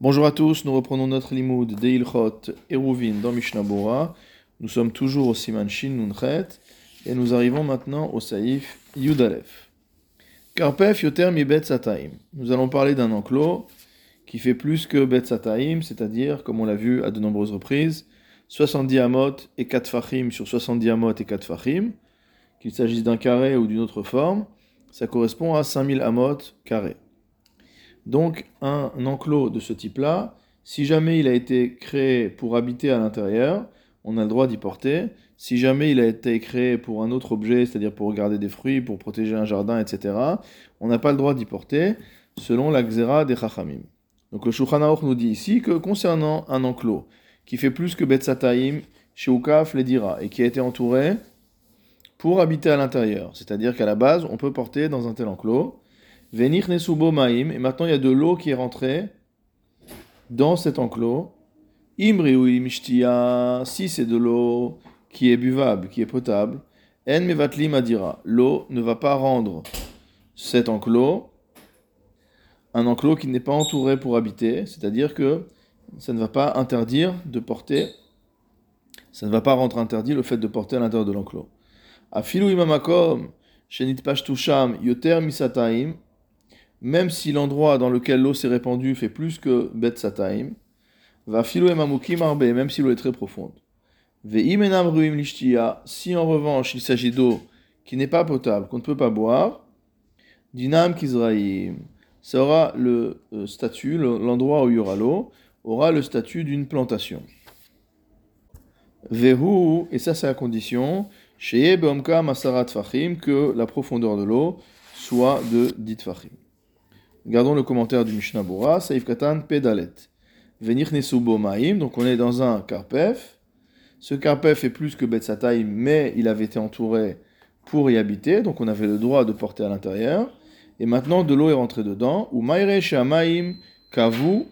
Bonjour à tous, nous reprenons notre limoud de Ilchot Eruvin dans Mishnah Bora. Nous sommes toujours au Siman Shin Nunchet et nous arrivons maintenant au Saïf Yudalef. Karpef Yoter mi. Nous allons parler d'un enclos qui fait plus que Bet Sataim, c'est-à-dire, comme on l'a vu à de nombreuses reprises, 70 amot et 4 fachim sur 70 amot et 4 fachim, qu'il s'agisse d'un carré ou d'une autre forme, ça correspond à 5000 amot carrés. Donc un enclos de ce type-là, si jamais il a été créé pour habiter à l'intérieur, on a le droit d'y porter. Si jamais il a été créé pour un autre objet, c'est-à-dire pour regarder des fruits, pour protéger un jardin, etc., on n'a pas le droit d'y porter, selon la xéra des chachamim. Donc le Shulchan nous dit ici que concernant un enclos qui fait plus que Betsataim, Sheukaf Ledira, et qui a été entouré pour habiter à l'intérieur, c'est-à-dire qu'à la base, on peut porter dans un tel enclos, Venir nesubo maim, et maintenant il y a de l'eau qui est rentrée dans cet enclos. Imri ou imishtia, si c'est de l'eau qui est buvable, qui est potable, en mevatli madira, l'eau ne va pas rendre cet enclos un enclos qui n'est pas entouré pour habiter, c'est-à-dire que ça ne va pas interdire de porter, ça ne va pas rendre interdit le fait de porter à l'intérieur de l'enclos. Afilu imamakom, shenit pashtusham yoter misataim, même si l'endroit dans lequel l'eau s'est répandue fait plus que Bet Sataim, va filo arbe, même si l'eau est très profonde. Ve'imenam ruim lishtia, si en revanche il s'agit d'eau qui n'est pas potable, qu'on ne peut pas boire, dinam kizraim, ça aura le euh, statut, l'endroit où il y aura l'eau, aura le statut d'une plantation. Vehu, et ça c'est la condition, chez Masarat Fachim, que la profondeur de l'eau soit de dit Fachim. Gardons le commentaire du Mishnah Bora, Saif Katan Pedalet. Venir Nesubo Maim, donc on est dans un Karpef. Ce Karpef est plus que Betsataim, mais il avait été entouré pour y habiter, donc on avait le droit de porter à l'intérieur. Et maintenant, de l'eau est rentrée dedans. Ou Shamaim Kavu.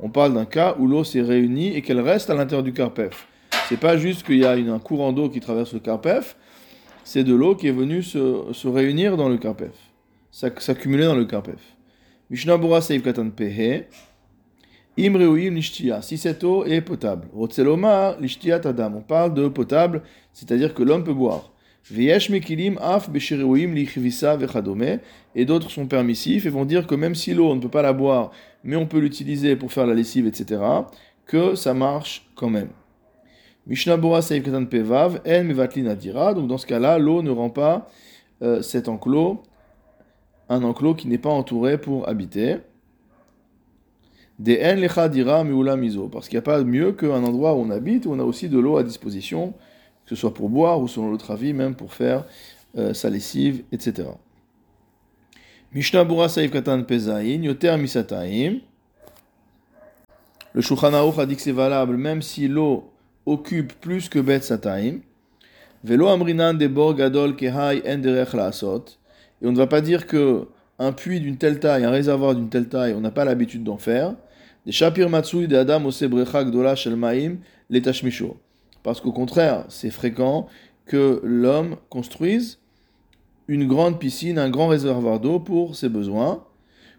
On parle d'un cas où l'eau s'est réunie et qu'elle reste à l'intérieur du Karpef. C'est pas juste qu'il y a un courant d'eau qui traverse le Karpef, c'est de l'eau qui est venue se, se réunir dans le Karpef s'accumuler dans le karpef. Mishnah Bura Seif Katan Pehe. Imreuim Lishtia, si cette eau est potable. Rotzeloma Lishtia Tadam, on parle de potable, c'est-à-dire que l'homme peut boire. Viesh Mekilim Af Beshireuim Lichvisa Vechadome, et d'autres sont permissifs et vont dire que même si l'eau, on ne peut pas la boire, mais on peut l'utiliser pour faire la lessive, etc., que ça marche quand même. Mishnah Bura Seif Katan Pevav, En Mevatlin Adira, donc dans ce cas-là, l'eau ne rend pas euh, cet enclos un enclos qui n'est pas entouré pour habiter. Des en lechadira miula miso, parce qu'il n'y a pas mieux qu'un endroit où on habite, où on a aussi de l'eau à disposition, que ce soit pour boire ou selon l'autre avis, même pour faire euh, sa lessive, etc. Mishnah Bura Saïf Katan Pezaïn, Yoter Misataim. Le Shulchan a dit que c'est valable même si l'eau occupe plus que Bet Sataim. Velo Amrinan de Borgadol Kehai Enderech Laasot. Et on ne va pas dire que un puits d'une telle taille, un réservoir d'une telle taille, on n'a pas l'habitude d'en faire. Des shapir matsui de Adam shel maim letashmisho. Parce qu'au contraire, c'est fréquent que l'homme construise une grande piscine, un grand réservoir d'eau pour ses besoins.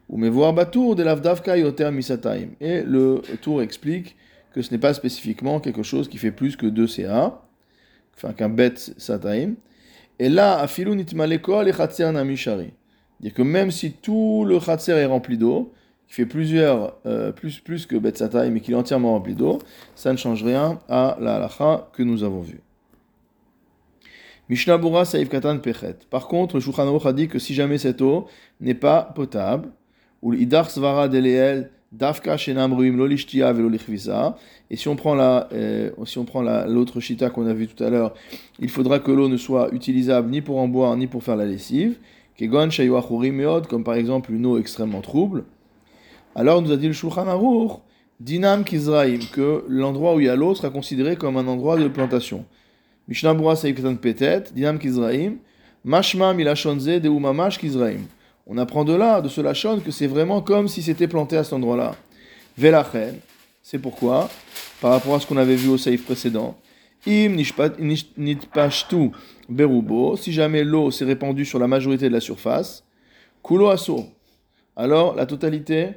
Ou me voir batour de lavdavka yoter misataim. Et le tour explique que ce n'est pas spécifiquement quelque chose qui fait plus que 2 CA, enfin qu'un bet sataim. Et là, afilou nitmaleko et chatser namishari. Dire que même si tout le chatser est rempli d'eau, qui fait plusieurs, euh, plus, plus que Betsataï, mais qui est entièrement rempli d'eau, ça ne change rien à la halacha que nous avons vue. Mishnah Bura Saïf Katan Pechet. Par contre, le a dit que si jamais cette eau n'est pas potable, ou l'idar svara deleel Dafka shenam ruim lolishtia Et si on prend la, euh, si on prend l'autre shita qu'on a vu tout à l'heure, il faudra que l'eau ne soit utilisable ni pour en boire ni pour faire la lessive. Kegon meod, comme par exemple une eau extrêmement trouble. Alors nous a dit le Shulchan Aruch, dinam kizraim, que l'endroit où il y a l'eau sera considéré comme un endroit de plantation. Mishnah Bura Petet, dinam kizraim, mashma milashonze de umamash kizraim. On apprend de là, de ce lachon, que c'est vraiment comme si c'était planté à cet endroit-là. Velachen, c'est pourquoi, par rapport à ce qu'on avait vu au saïf précédent, im nitpashtu berubo, si jamais l'eau s'est répandue sur la majorité de la surface, kulo aso, alors la totalité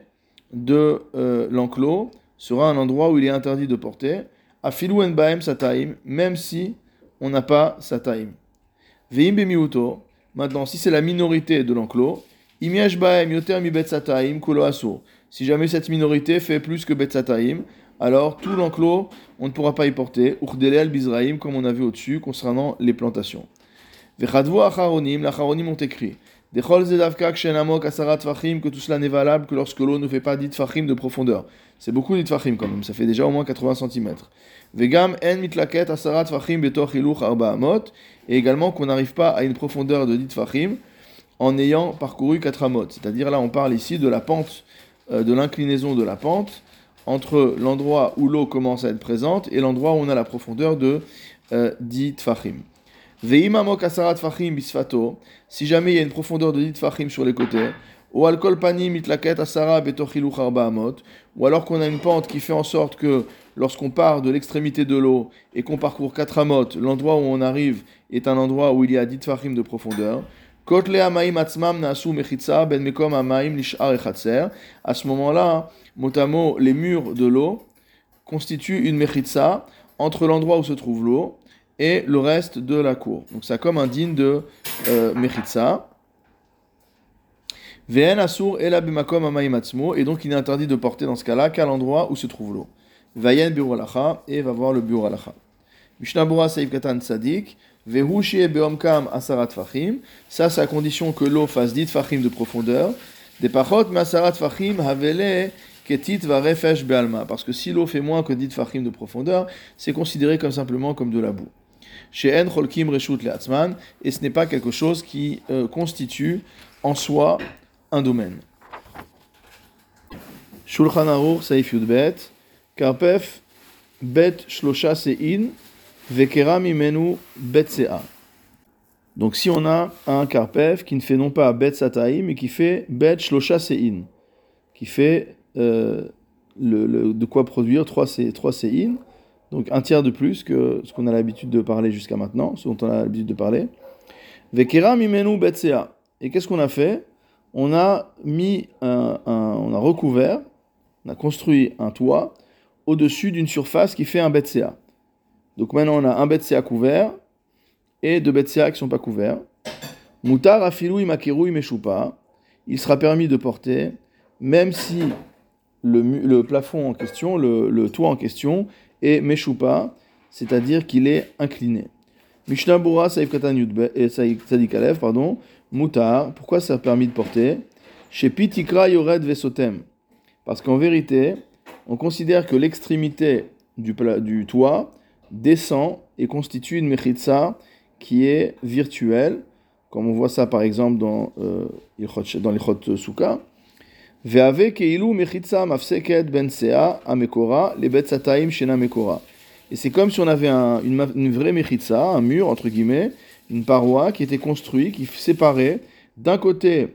de euh, l'enclos sera un endroit où il est interdit de porter, afilou en baem sataim, même si on n'a pas sataim. Veim bemiuto, maintenant si c'est la minorité de l'enclos, Si jamais cette minorité fait plus que bet sataim, alors tout l'enclos, on ne pourra pas y porter, urdele al bizraim, comme on a vu au-dessus concernant les plantations. Vechadvu acharonim, l'acharonim ont écrit. Dechol zedavka kshenamok asarat fachim, que tout cela n'est valable que lorsque l'eau ne fait pas dit fachim de profondeur. C'est beaucoup dit fachim quand même, ça fait déjà au moins 80 cm. Vegam en mitlaket asarat fachim betoch iluch arba amot, et également qu'on n'arrive pas à une profondeur de dit fachim en ayant parcouru 4 amot. C'est-à-dire là on parle ici de la pente, euh, de l'inclinaison de la pente entre l'endroit où l'eau commence à être présente et l'endroit où on a la profondeur de euh, dit fachim. bisfato, si jamais il y a une profondeur de dit fachim sur les côtés, ou panim ou alors qu'on a une pente qui fait en sorte que lorsqu'on part de l'extrémité de l'eau et qu'on parcourt 4 amot, l'endroit où on arrive est un endroit où il y a dit fachim de profondeur. Ben. À ce moment-là, motamo, les murs de l'eau constituent une mechitza entre l'endroit où se trouve l'eau et le reste de la cour. Donc c'est comme un digne de euh, mechitza. Ve'en asur. Et donc il est interdit de porter dans ce cas-là qu'à l'endroit où se trouve l'eau. Vayen bureau et va voir le bureau alacha. Mishnah Katan Tzadik. Beomkam asarat fachim. Ça, c'est à condition que l'eau fasse dit fachim de profondeur. Des pachot masarat fachim havele ketit va refesh bealma. Parce que si l'eau fait moins que dit fachim de profondeur, c'est considéré comme simplement comme de la boue. Chez En Cholkim Reshut Leatzman. Et ce n'est pas quelque chose qui euh, constitue en soi un domaine. Shulchan Aruch Saif Yudbet. Karpef Bet Shlosha Sein. Donc si on a un karpef qui ne fait non pas bet sataim, mais qui fait bet shlosha sein, qui fait euh, le, de quoi produire 3, sein, donc un tiers de plus que ce qu'on a l'habitude de parler jusqu'à maintenant, ce dont on a l'habitude de parler. Vekeram imenu bet Et qu'est-ce qu'on a fait? On a mis un, on a recouvert, on a construit un toit au-dessus d'une surface qui fait un bet donc maintenant, on a un Betséa couvert et deux Betséa qui ne sont pas couverts. Moutar afilou imakeru imeshupa. Il sera permis de porter, même si le, plafond en question, le, toit en question, est meshupa, c'est-à-dire qu'il est incliné. Mishnah Bura Saïf Alev, pardon. Moutar, pourquoi ça a permis de porter? Chez Pitikra Yored Vesotem. Parce qu'en vérité, on considère que l'extrémité du toit descend et constitue une mechitza qui est virtuelle, comme on voit ça par exemple dans, euh, dans Souka. Ben. Et c'est comme si on avait un, une, une, vraie mechitza, un mur entre guillemets, une paroi qui était construite, qui séparait d'un côté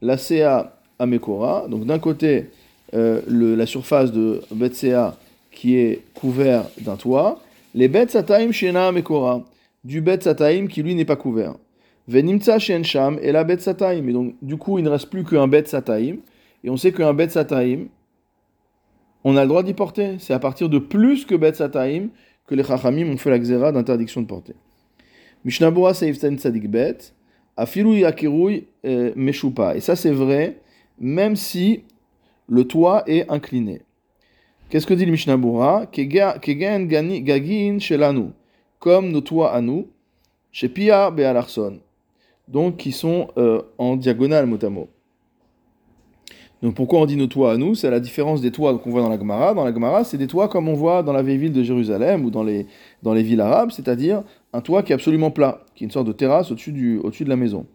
la sea amekora, donc d'un côté euh, le, la surface de Betsea qui est couvert d'un toit, les bêtes sataim shena mekora, du bet sataim qui lui n'est pas couvert. Venimtsa shen sham et la bet sataim. Et donc, du coup, il ne reste plus qu'un bet sataim. Et on sait qu'un bet sataim, on a le droit d'y porter. C'est à partir de plus que bet sataim que les chachamim ont fait la xéra d'interdiction de porter. Mishnabura seiften tzadik bet, afilu yakiruy euh, meshupa. Et ça, c'est vrai, même si le toit est incliné. Qu'est-ce que dit le Mishnah Bura gagin comme nos toits à nous, chez Pia Bealarson, donc qui sont euh, en diagonale mot à mot. Donc pourquoi on dit nos toits à nous? C'est la différence des toits qu'on voit dans la Gemara. Dans la Gemara, c'est des toits comme on voit dans la vieille ville de Jérusalem ou dans les, villes arabes, c'est-à-dire un toit qui est absolument plat, qui est une sorte de terrasse au-dessus, au de la maison.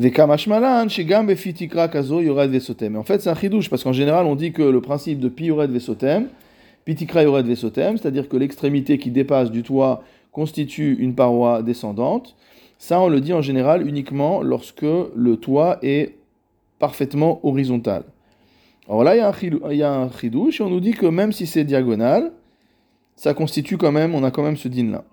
Mais en fait, c'est un chidouche, parce qu'en général, on dit que le principe de pi yored vesotem, pitikra yored vesotem, c'est-à-dire que l'extrémité qui dépasse du toit constitue une paroi descendante. Ça, on le dit en général uniquement lorsque le toit est parfaitement horizontal. Alors là, il y a un chidouche, et on nous dit que même si c'est diagonal, ça constitue quand même, on a quand même ce din-là.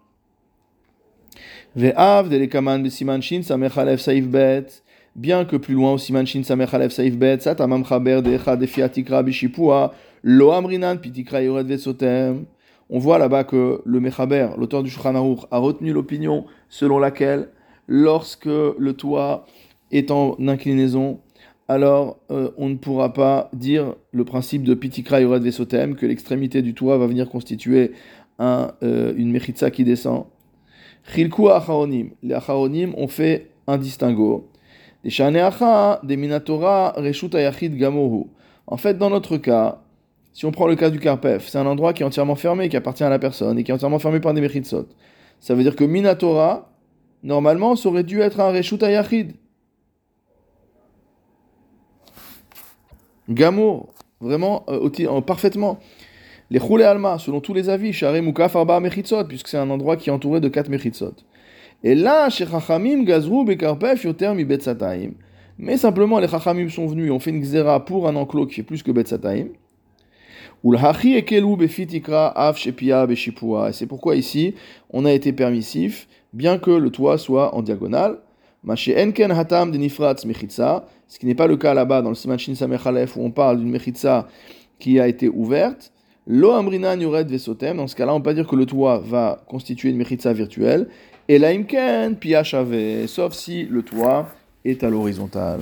Ve'av delekaman besiman shin samechalev saif bet bien que plus loin, aussi Manchin Samer Alef Saif Bet, Satamam Chaber Decha Defia Tikra Bishipua, Lo Amrinan Pitikra Yored Vesotem. On voit là-bas que le Mechaber, l'auteur du Shulchan a retenu l'opinion selon laquelle, lorsque le toit est en inclinaison, alors euh, on ne pourra pas dire le principe de Pitikra Yored Vesotem, que l'extrémité du toit va venir constituer un, euh, une Mechitza qui descend. Chilku Acharonim. Les Acharonim ont fait un distinguo. Des Minatora, Reshut Ayachid Gamohu. En fait, dans notre cas, si on prend le cas du Karpef, c'est un endroit qui est entièrement fermé, qui appartient à la personne et qui est entièrement fermé par des Mechitsot. Ça veut dire que Minatora, normalement, ça aurait dû être un Reshut Ayachid. Gamour, vraiment, euh, parfaitement. Les Choulé Alma, selon tous les avis, Share Mukaf Arba Mechitzot, puisque c'est un endroit qui est entouré de quatre Mechitzot. Et là, chez Chachamim, Gazrou, Bekarpef, Yoter, Mi Betzataim. Mais simplement, les Chachamim sont venus, ont fait une xéra pour un enclos qui fait plus que Betzataim. Et c'est pourquoi ici, on a été permissif, bien que le toit soit en diagonale. Ce qui n'est pas le cas là-bas dans le Simanchin Samechalef où on parle d'une mechitza qui a été ouverte. Lo amrinan yured vesotem. Dans ce cas-là, on peut pas dire que le toit va constituer une mechitza virtuelle. Et la imken piachave, sauf si le toit est à l'horizontale.